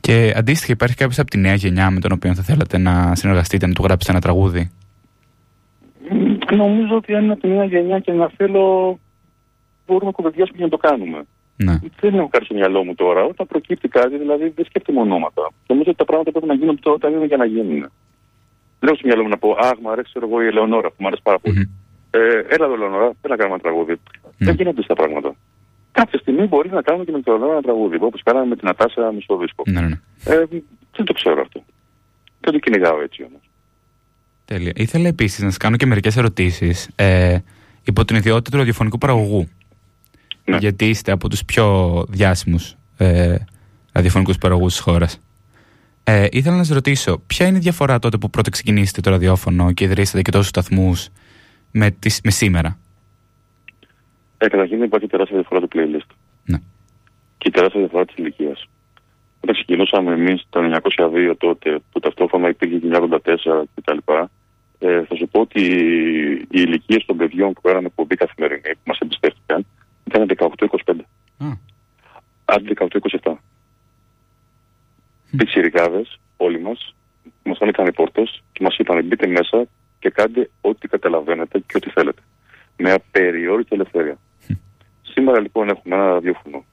Και αντίστοιχα, υπάρχει κάποιος από τη νέα γενιά με τον οποίο θα θέλατε να συνεργαστείτε, να του γράψετε ένα τραγούδι; Νομίζω ότι αν είναι από τη νέα γενιά και να θέλω, μπορούμε να κουβεντιάσουμε και να το κάνουμε. Ναι. Δεν έχω κάτι στο μυαλό μου τώρα. Όταν προκύπτει κάτι, δηλαδή δεν σκέφτομαι ονόματα. Νομίζω ότι τα πράγματα πρέπει να γίνουν τώρα όταν είναι για να γίνουν. Λέω στο μυαλό μου να πω, Αχ, μου αρέσει εγώ η Ελεονόρα που μου αρέσει πάρα πολύ. Mm-hmm. Ε, έλα εδώ, Ελεονόρα, θέλω να κάνουμε ένα τραγούδι. Mm. Δεν γίνονται στα πράγματα. Κάποια στιγμή μπορεί να κάνουμε και με την Ελεονόρα ένα τραγούδι, όπως κάναμε με την Ατάσα Μισοδίσκο. Ναι, ναι. Ε, δεν το ξέρω αυτό. Δεν το κυνηγάω έτσι όμως. Τέλεια. Ήθελα επίσης να σας κάνω και μερικές ερωτήσεις ε, υπό την ιδιότητα του ραδιοφωνικού παραγωγού. Ναι. Γιατί είστε από τους πιο διάσημους ε, ραδιοφωνικούς παραγωγούς της χώρας. Ε, ήθελα να σα ρωτήσω, ποια είναι η διαφορά τότε που πρώτα ξεκινήσετε το ραδιόφωνο και ιδρύσατε και τόσους σταθμούς με, με σήμερα; Ε, καταρχήν υπάρχει τεράστια διαφορά του playlist. Ναι. Και τεράστια διαφορά της ηλικίας. Όταν ξεκινούσαμε εμείς το 1902 τότε, που ταυτόχρονα υπήρχε το 1984 κτλ., ε, θα σου πω ότι οι ηλικίες των παιδιών που έκαναν εκπομπή καθημερινή, που μας εμπιστεύτηκαν, ήταν 18-25. Mm. Άντε 18-27. Πιτσιρικάδε, όλοι μας, μας άνοιξαν οι πόρτες και μας είπαν μπείτε μέσα και κάντε ό,τι καταλαβαίνετε και ό,τι θέλετε. Με απεριόριστη ελευθερία. Σήμερα λοιπόν έχουμε ένα ραδιόφωνο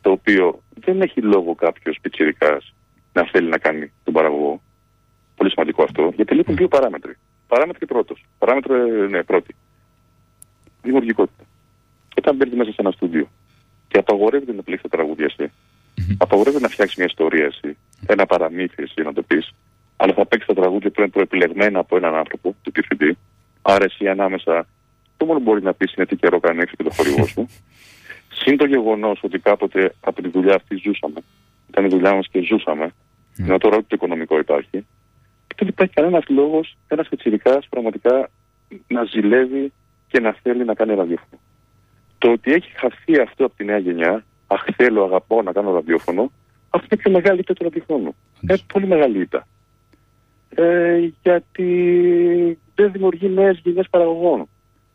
το οποίο δεν έχει λόγο κάποιος πιτσιρικά να θέλει να κάνει τον παραγωγό. Πολύ σημαντικό αυτό, γιατί λείπουν δύο παράμετροι. Παράμετρη πρώτος. Παράμετρο ε, ναι, πρώτη. Δημιουργικότητα. Όταν μπαίνει μέσα σε ένα στούντιο και απαγορεύεται να πλήξει τα τραγούδια εσύ, mm-hmm. απαγορεύεται να φτιάξει μια ιστορία εσύ, ένα παραμύθι εσύ να το πεις, αλλά θα παίξει τα τραγούδια που είναι προεπιλεγμένα από έναν άνθρωπο, του διευθυντή. Άρα εσύ ανάμεσα, το μόνο μπορεί να πεις είναι τι καιρό κάνει έξω και το χορηγό σου. [LAUGHS] Συν το γεγονός ότι κάποτε από τη δουλειά αυτή ζούσαμε. Ήταν η δουλειά μας και ζούσαμε. Mm. Ενώ τώρα ότι το οικονομικό υπάρχει δεν υπάρχει κανένας λόγος ένας πετσυρικά πραγματικά να ζηλεύει και να θέλει να κάνει ραδιόφωνο. Το ότι έχει χαθεί αυτό από τη νέα γενιά, αχ θέλω, αγαπώ να κάνω ραδιόφωνο, αυτό είναι πιο μεγάλη ήττα του ραδιοφώνου. Είναι πολύ μεγάλη ήττα. Ε, γιατί δεν δημιουργεί νέες γενιές παραγωγών.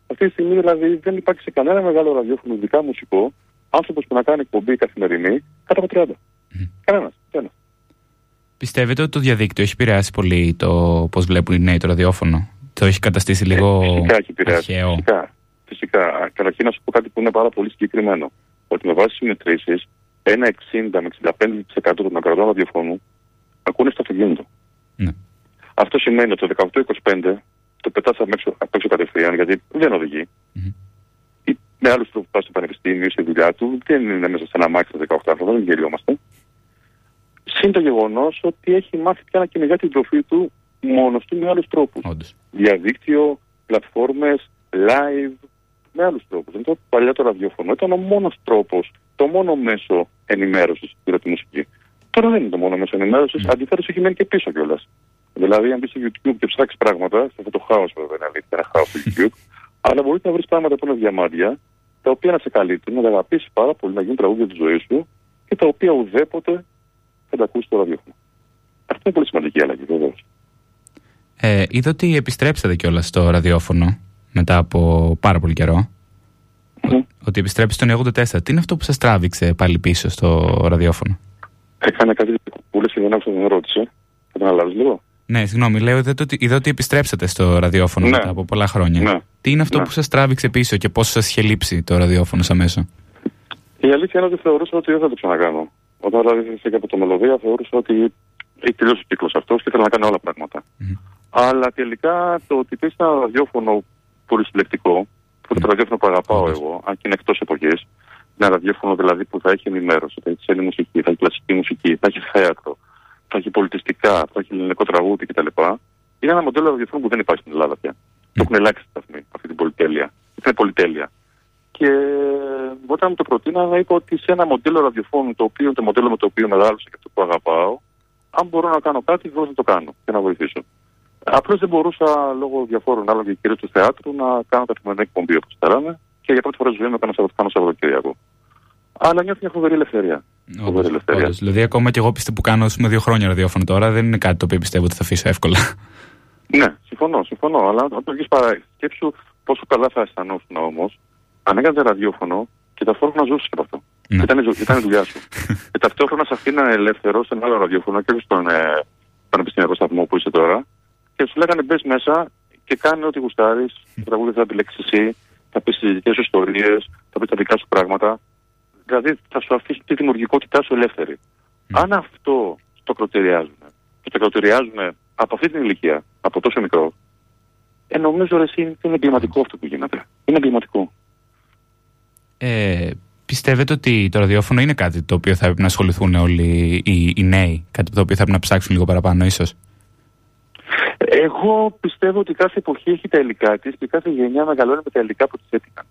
Αυτή τη στιγμή δηλαδή δεν υπάρχει σε κανένα μεγάλο ραδιόφωνο, ειδικά μουσικό, άνθρωπος που να κάνει εκπομπή καθημερινή κάτω από 30. Mm. Κανένας. Πιστεύετε ότι το διαδίκτυο έχει επηρεάσει πολύ το πώς βλέπουν οι νέοι το ραδιόφωνο; Το έχει καταστήσει λίγο. Ε, φυσικά έχει επηρεάσει. Φυσικά. φυσικά. Καταρχήν να σου πω κάτι που είναι πάρα πολύ συγκεκριμένο. Ότι με βάση τις μετρήσει, ένα 60 με 65% των ακρατών ραδιοφώνου ακούνε στο αυτοκίνητο. Ναι. Αυτό σημαίνει ότι το 18-25 το πετά απ' έξω κατευθείαν γιατί δεν οδηγεί. Mm-hmm. Ή με άλλους τρόπους πάει στο πανεπιστήμιο ή στη δουλειά του, δεν είναι μέσα σε ένα μάξι τα 18 χρόνια, δεν γελιόμαστε. Συν το γεγονός ότι έχει μάθει πια να κυνηγά την τροφή του μόνος του με άλλους τρόπους. Διαδίκτυο, πλατφόρμες, live, με άλλους τρόπους. Δεν το παλιά το ραδιόφωνο. Ήταν ο μόνος τρόπος, το μόνο μέσο ενημέρωσης για τη μουσική. Τώρα δεν είναι το μόνο μέσο ενημέρωσης. Mm. Αντιθέτως έχει μένει και πίσω κιόλας. Δηλαδή, αν μπει στο YouTube και ψάξεις πράγματα, σε αυτό το χάος βέβαια είναι αλήθεια, ένα χάος στο [LAUGHS] YouTube, αλλά μπορείς να βρεις πράγματα που είναι διαμάντια, τα οποία να σε καλύπτουν, να τα αγαπήσεις πάρα πολύ, να γίνουν τραγούδια της ζωής σου και τα οποία ουδέποτε θα τα ακούσεις το ραδιόφωνο. Αυτό είναι πολύ σημαντική αλλαγή, βεβαίως. Ε, είδα ότι επιστρέψατε κιόλας στο ραδιόφωνο μετά από πάρα πολύ καιρό. Mm. Ότι επιστρέψετε τον 84. Τι είναι αυτό που σας τράβηξε πάλι πίσω στο ραδιόφωνο; Έκανε κάτι που λε και δεν άκουσα την ερώτηση. Θα την αλλάζει λίγο. Ναι, συγγνώμη, λέω είδα ότι, είδα ότι επιστρέψατε στο ραδιόφωνο ναι. μετά από πολλά χρόνια. Ναι. Τι είναι αυτό ναι. που σας τράβηξε πίσω και πώς σας είχε λείψει το ραδιόφωνο σαν μέσο; Η αλήθεια είναι ότι θεωρούσα ότι δεν θα το ξανακάνω. Όταν δηλαδή φύγα από το μελωδία, θεωρούσα ότι έχει τελειώσει ο κύκλος αυτός και ήθελα να κάνω άλλα πράγματα. Mm. Αλλά τελικά το ότι πει ένα ραδιόφωνο πολυσυλλεκτικό, που το ραδιόφωνο που αγαπάω εγώ, αν και είναι εκτός εποχής, ένα ραδιόφωνο δηλαδή που θα έχει ενημέρωση, θα έχει ξένη μουσική, θα έχει κλασική μουσική, θα έχει θέατρο, θα έχει πολιτιστικά, θα έχει ελληνικό τραγούδι κτλ. Είναι ένα μοντέλο ραδιοφώνου που δεν υπάρχει στην Ελλάδα πια. Το έχουν ελάχιστη σταθμοί αυτή την πολυτέλεια. Είναι πολυτέλεια. Και όταν μου το προτείνανε, είπα ότι σε ένα μοντέλο ραδιοφώνου, το οποίο το μοντέλο με το οποίο μεγάλωσα και αυτό που αγαπάω, αν μπορώ να κάνω κάτι, θέλω να το κάνω και να βοηθήσω. Απλώς δεν μπορούσα λόγω διαφόρων άλλων και κυρίως του θεάτρου να κάνω τα καθημερινή εκπομπή όπως τα και για πρώτη φορά ζωή μου έκανα Σαββατοκύριακο. Αλλά νιώθω μια φοβερή ελευθερία. Φοβερή ελευθερία. Όντως. Δηλαδή, ακόμα και εγώ πιστεύω που κάνω με δύο χρόνια ραδιόφωνο τώρα, δεν είναι κάτι το οποίο πιστεύω ότι θα αφήσω εύκολα. Ναι, συμφωνώ, συμφωνώ. Αλλά όταν το έχεις παρά, σκέψου πόσο καλά θα αισθανόσουν όμως αν έκανες ραδιόφωνο και ταυτόχρονα ζούσες από αυτό. Ναι. Ήταν, ήταν η δουλειά σου. [LAUGHS] και ταυτόχρονα σε αφήνανε ελεύθερος σε ένα άλλο ραδιόφωνο και στον ε, πανεπιστημιακό σταθμό που είσαι τώρα και σου λέγανε μπες μέσα και κάνει ό,τι γουστάρεις. Το τραγούδι θα επιλέξεις εσύ, θα πεις τις δικές σου ιστορίες, θα πεις τα δικά σου πράγματα. Δηλαδή θα σου αφήσει τη δημιουργικότητά σου ελεύθερη. Αν αυτό το κροτηριάζουν και το κροτηριάζουν από αυτή την ηλικία, από τόσο μικρό, ε, νομίζω ότι είναι εγκληματικό αυτό που γίνεται. Είναι εγκληματικό. Ε, πιστεύετε ότι το ραδιόφωνο είναι κάτι το οποίο θα πρέπει να ασχοληθούν όλοι οι, οι νέοι, κάτι το οποίο θα πρέπει να ψάξουν λίγο παραπάνω ίσως; Εγώ πιστεύω ότι κάθε εποχή έχει τα υλικά της και κάθε γενιά μεγαλώνει με τα υλικά που της έτυχαν.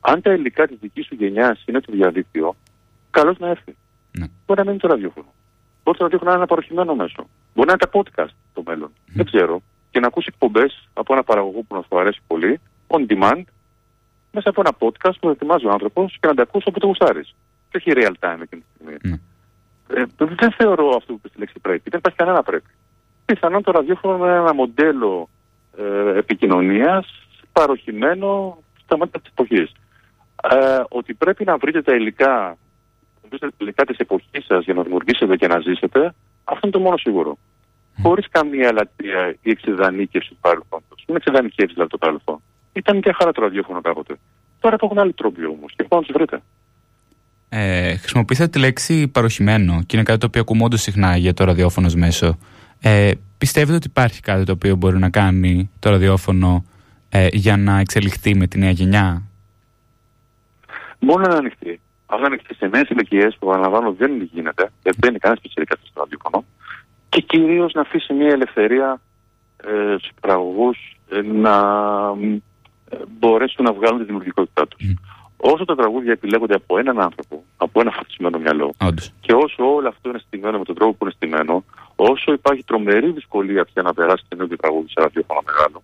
Αν τα υλικά της δικής σου γενιάς είναι το διαδίκτυο, καλώ να έρθει. Ναι. Μπορεί να μην είναι το ραδιόφωνο. Μπορεί το ραδιόφωνο να είναι ένα παροχημένο μέσο. Μπορεί να είναι τα podcast το μέλλον. Δεν ξέρω. Και να ακούσει εκπομπές από ένα παραγωγό που να σου αρέσει πολύ, on demand, μέσα από ένα podcast που ετοιμάζει ο άνθρωπος και να τα ακούσει όπου το γουστάρεις. Και όχι real time εκείνη τη στιγμή. Ναι. Ε, δεν θεωρώ αυτό που στη λέξη πρέπει. Δεν υπάρχει κανένα πρέπει πιθανόν το ραδιόφωνο είναι ένα μοντέλο ε, επικοινωνίας παροχημένο στα μάτια της εποχής. Ε, ότι πρέπει να βρείτε τα υλικά, τα υλικά της εποχής σας για να δημιουργήσετε και να ζήσετε, αυτό είναι το μόνο σίγουρο. Mm. Χωρίς καμία ελαττία ή εξειδανίκευση του παρελθόντος. Μην εξειδανικεύσει δηλαδή το παρελθόν. Ήταν και χαρά το ραδιόφωνο κάποτε. Τώρα υπάρχουν άλλοι τρόποι όμως και να τους βρείτε. Ε, χρησιμοποιήσατε τη λέξη παροχημένο και είναι κάτι το οποίο ακούμε όντως συχνά για το ραδιόφωνος μέσο. Ε, πιστεύετε ότι υπάρχει κάτι το οποίο μπορεί να κάνει το ραδιόφωνο ε, για να εξελιχθεί με τη νέα γενιά; Μπορεί να ανοιχτεί. Αν να ανοιχτεί σε νέες ηλικίες που αναλαμβάνω δεν γίνεται, γιατί δεν είναι κανένας πιτσυρικά στο ραδιόφωνο, και κυρίως να αφήσει μια ελευθερία ε, στους παραγωγού ε, να ε, μπορέσουν να βγάλουν τη δημιουργικότητά τους. Όσο τα τραγούδια επιλέγονται από έναν άνθρωπο, από ένα φορτισμένο μυαλό, Όντως. και όσο όλο αυτό είναι στημένο με τον τρόπο που είναι στημένο, όσο υπάρχει τρομερή δυσκολία πια να περάσει καινούργιο τραγούδι σε ραδιόφωνο μεγάλο,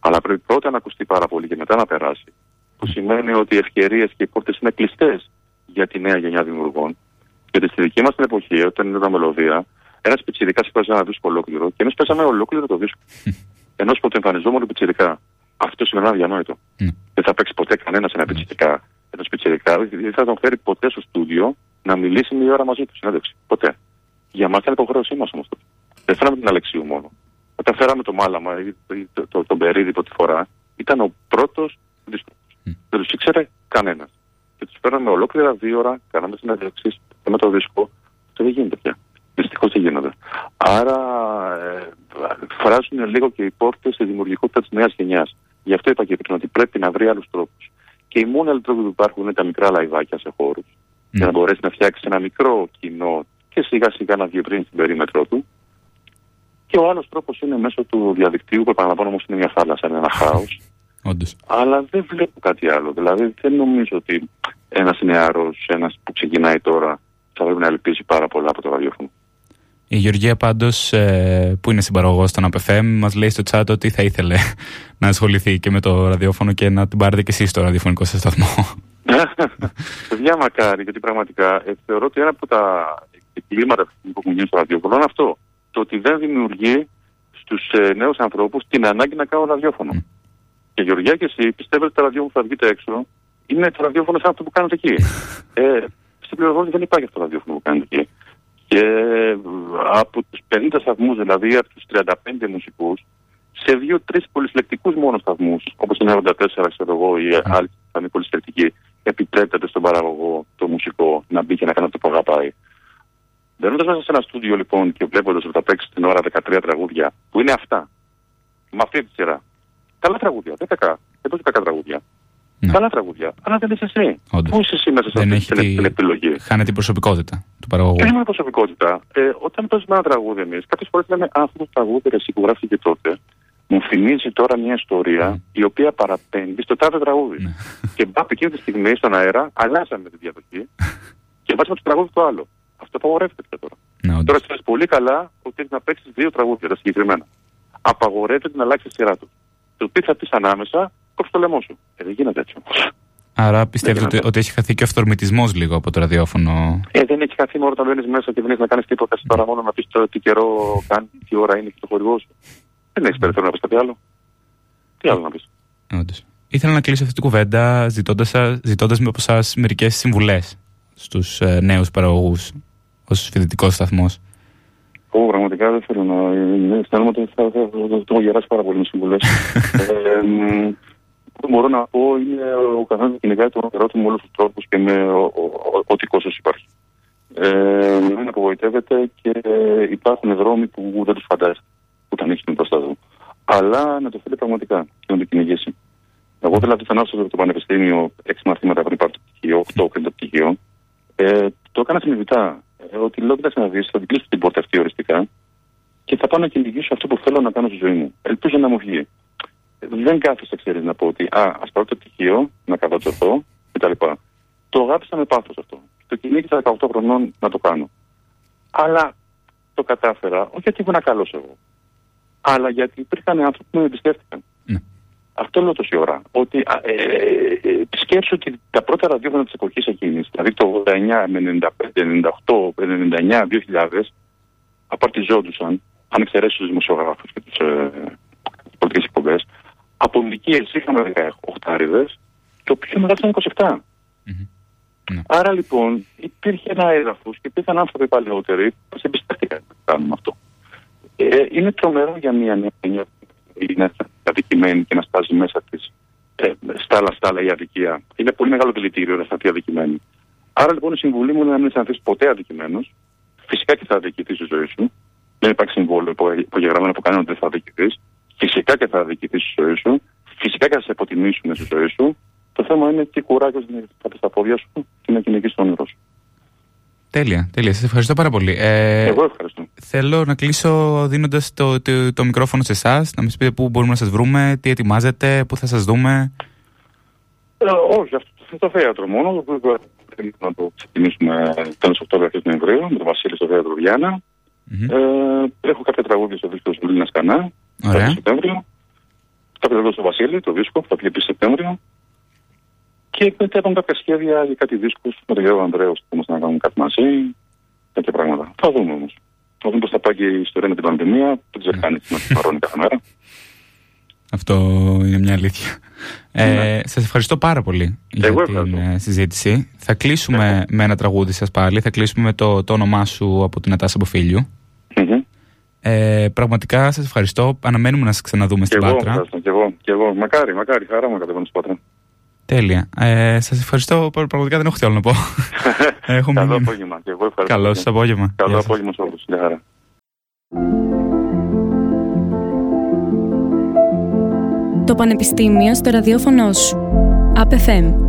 αλλά πρέπει πρώτα να ακουστεί πάρα πολύ και μετά να περάσει, που σημαίνει ότι οι ευκαιρίες και οι πόρτες είναι κλειστές για τη νέα γενιά δημιουργών. Γιατί στη δική μας την εποχή, όταν ήταν μελωδία, ένας πιτσυρικά παίζει ένα δίσκο ολόκληρο και εμεί παίζαμε ολόκληρο το δίσκο. Ενώ πρωτοεμφανιζόμουν πιτσυρικά. Αυτό σημαίνει ένα διανόητο. Mm. Δεν θα παίξει ποτέ κανένας ένα πιτσυρικά. Ένα πιτσυρικά, δεν θα τον φέρει ποτέ στο στούντιο να μιλήσει μία ώρα μαζί του συνέντευξη. Ποτέ. Για μας ήταν υποχρέωσή μας όμως τότε. Δεν φέραμε την Αλεξίου μόνο. Όταν φέραμε το Μάλαμα ή το, το, το, τον Περίδη πρώτη φορά, ήταν ο πρώτος δίσκο. Μμ. Δεν τους ήξερε κανένας. Και τους φέραμε ολόκληρα δίωρα, κάναμε συνέντευξεις και με το δίσκο. Αυτό δεν γίνεται πια. Δυστυχώς δεν γίνονται. Άρα ε, φράζουν λίγο και οι πόρτες στη δημιουργικότητα της νέας γενιάς. Γι' αυτό είπα και πριν ότι πρέπει να βρει άλλους τρόπους. Και οι μόνοι άλλοι τρόποι που υπάρχουν είναι τα μικρά λαϊβάκια σε χώρους. Μμ. Για να μπορέσει να φτιάξει ένα μικρό κοινό και σιγά σιγά να διευρύνει την περίμετρό του. Και ο άλλος τρόπος είναι μέσω του διαδικτύου, που επαναλαμβάνω όμως είναι μια θάλασσα, είναι ένα χάος. [LAUGHS] Αλλά δεν βλέπω κάτι άλλο. Δηλαδή δεν νομίζω ότι ένας νεαρός, ένας που ξεκινάει τώρα, θα πρέπει να ελπίζει πάρα πολλά από το ραδιόφωνο. Η Γεωργία πάντως, ε, που είναι συμπαραγωγός των ΑΠΕΦΕΜ, μας λέει στο chat ότι θα ήθελε να ασχοληθεί και με το ραδιόφωνο και να την πάρετε και εσείς στο ραδιοφωνικό σας σταθμό. Παιδιά, μακάρι, γιατί πραγματικά ε, θεωρώ ότι ένα από τα κλίματα που έχουν γίνει στο ραδιόφωνο είναι αυτό. Το ότι δεν δημιουργεί στους ε, νέους ανθρώπους την ανάγκη να κάνουν ραδιόφωνο. Mm. Και Γεωργία και εσύ πιστεύετε ότι τα ραδιόφωνο που θα βγείτε έξω είναι το ραδιόφωνο σαν αυτό που κάνετε εκεί. [LAUGHS] ε, στην πληροφόρηση δεν υπάρχει αυτό το ραδιόφωνο που κάνετε εκεί. Και από τους 50 σταθμούς, δηλαδή από τους 35 μουσικούς, σε δύο-τρεις πολυσυλλεκτικούς μόνο σταθμούς, όπως είναι 84, ξέρω εγώ, ή άλλοι σταθμοί πολυσυλλεκτικοί, επιτρέπεται στον παραγωγό το μουσικό να μπει και να κάνει αυτό που αγαπάει. Μπαίνοντας μέσα σε ένα στούντιο λοιπόν και βλέποντας ότι θα παίξει την ώρα 13 τραγούδια, που είναι αυτά, με αυτή τη σειρά. Καλά τραγούδια, δεν κακά. Δεν πω κακά τραγούδια. Ναι. Καλά τραγούδια, αλλά δεν είσαι εσύ. Πού είσαι εσύ μέσα σε αυτή την, επιλογή. Χάνει την προσωπικότητα του παραγωγού. Δεν είναι προσωπικότητα. Ε, όταν παίζουμε ένα τραγούδι εμείς, κάποιες φορές λέμε Α, αυτό το τραγούδι εσύ που γράφτηκε τότε, μου θυμίζει τώρα μια ιστορία mm. η οποία παραπέμπει στο τάδε τραγούδι. Mm. Και μπα εκείνη τη στιγμή στον αέρα, αλλάζαμε τη διαδοχή και βάζουμε το τραγούδι το άλλο. Αυτό απαγορεύεται τώρα. Ναι, τώρα ξέρεις πολύ καλά ότι έχεις να παίξεις δύο τραγούδια τα συγκεκριμένα. Απαγορεύεται να αλλάξεις τη σειρά τους. Το τι θα πεις ανάμεσα, κόψει το λαιμό σου. Ε, δεν γίνεται έτσι. Άρα πιστεύετε ότι, ότι, έχει χαθεί και ο αυθορμητισμό λίγο από το ραδιόφωνο. Ε, δεν έχει χαθεί μόνο όταν μπαίνει μέσα και δεν έχει να κάνει τίποτα. Τώρα μόνο να πει τι καιρό κάνει, τι ώρα είναι και το χορηγό σου. Δεν έχει περιθώριο να πει κάτι άλλο. Τι άλλο να πει. Όντω. Ήθελα να κλείσω αυτή την κουβέντα ζητώντα από εσά μερικέ συμβουλέ στου ε, νέου παραγωγού ω φοιτητικό σταθμό. Ω, πραγματικά δεν θέλω να. Αισθάνομαι ότι θα, θα, θα, το έχω γεράσει πάρα πολύ με συμβουλέ. Ε, μπορώ να πω είναι ο καθένας να κυνηγάει τον ερώτημα με όλους τους τρόπους και με ό,τι κόστο υπάρχει. Ε, μην απογοητεύεται και υπάρχουν δρόμοι που δεν τους φαντάζεται που τα ανοίξει μπροστά του. Αλλά να το θέλει πραγματικά και να το κυνηγήσει. Εγώ δηλαδή θα στο το πανεπιστήμιο 6 μαθήματα πριν πάρω το πτυχίο, 8 πριν το πτυχίο. Ε, το έκανα συνειδητά. Ε, ότι λέω, κοιτάξτε να δεις, θα την κλείσω την πόρτα αυτή οριστικά και θα πάω να κυνηγήσω αυτό που θέλω να κάνω στη ζωή μου. Ελπίζω να μου βγει. Δεν κάθεσα, ξέρεις, να πω ότι α, ας πάρω το πτυχίο, να κατατσωθώ κτλ. Το αγάπησα με πάθος αυτό. Το κυνήγησα 18 χρονών να το κάνω. Αλλά το κατάφερα, όχι γιατί ήμουν καλός εγώ αλλά γιατί υπήρχαν άνθρωποι που με εμπιστεύτηκαν. Ναι. Αυτό λέω τόση ώρα. Ότι ε, ε, ε, σκέψω ότι τα πρώτα ραδιόφωνα της εποχής εκείνης, δηλαδή το 89 με 95, 98, 99, 2000, απαρτιζόντουσαν, αν εξαιρέσεις τους δημοσιογράφους και τι ε, πολιτικέ εκπομπέ, από ηλικίε είχαμε 18 και ο πιο μεγάλος ήταν 27. Mm-hmm. Ναι. Άρα λοιπόν υπήρχε ένα έδαφος και υπήρχαν άνθρωποι παλαιότεροι που σε εμπιστεύτηκαν να κάνουμε αυτό. Ε, είναι τρομερό για μια νέα είναι αδικημένη και να στάζει μέσα της ε, στάλα στάλα η αδικία. Είναι πολύ μεγάλο δηλητήριο να σταθεί αδικημένη. Άρα λοιπόν η συμβουλή μου είναι να μην αισθανθείς ποτέ αδικημένος. Φυσικά και θα αδικηθείς στη ζωή σου. Δεν υπάρχει συμβόλαιο υπογεγραμμένο από κανέναν ότι δεν θα αδικηθείς. Φυσικά και θα αδικηθεί στη ζωή σου. Φυσικά και θα σε υποτιμήσουν στη ζωή σου. Το θέμα είναι τι κουράγιος θα στα πόδια σου και να κυνηγήσει το όνειρο σου. Τέλεια, τέλεια. Σας ευχαριστώ πάρα πολύ. Ε, Εγώ ευχαριστώ. Θέλω να κλείσω δίνοντας το, το, το μικρόφωνο σε εσάς, να μας πείτε πού μπορούμε να σας βρούμε, τι ετοιμάζετε, πού θα σας δούμε. Ε, όχι, αυτό το θέατρο μόνο. Να το ξεκινήσουμε τέλος Οκτώβριας και Νοεμβρίου με τον Βασίλη στο θέατρο Βιάννα. Mm-hmm. Ε, έχω κάποια τραγούδια στο δίσκο του Λίνα Κανά, το Σεπτέμβριο. Κάποια τραγούδια στο Βασίλη, το δίσκο, θα βγει Σεπτέμβριο. Και μετά έχουν κάποια σχέδια για κάτι δίσκους με τον Γιώργο Ανδρέου που είμαστε να κάνουμε κάτι μαζί, τέτοια πράγματα. Θα δούμε όμως. Θα δούμε πώς θα πάει και η ιστορία με την πανδημία. Δεν ξέρω καν τι μα παρώνει κάθε μέρα. Αυτό είναι μια αλήθεια. Ε, ναι. Σας ευχαριστώ πάρα πολύ για την ε, συζήτηση. Θα κλείσουμε ναι. με ένα τραγούδι σας πάλι. Θα κλείσουμε με το, το όνομά σου από την Ατάσα Αποφίλιου. Mm-hmm. Ε, πραγματικά σας ευχαριστώ. Αναμένουμε να σας ξαναδούμε στην Πάτρα. Και εγώ, και εγώ. Μακάρι, μακάρι. Χαρά μου κατεβαίνω στην Πάτρα. Τέλεια. Ε, Σας ευχαριστώ. Πραγματικά δεν έχω τι άλλο να πω. [LAUGHS] Καλό απόγευμα. Και εγώ ευχαριστώ. Καλό σα απόγευμα. Καλό απόγευμα σε όλους. χαρά. Το Πανεπιστήμιο στο ραδιόφωνο σου. ΑΠΕΦΕΜ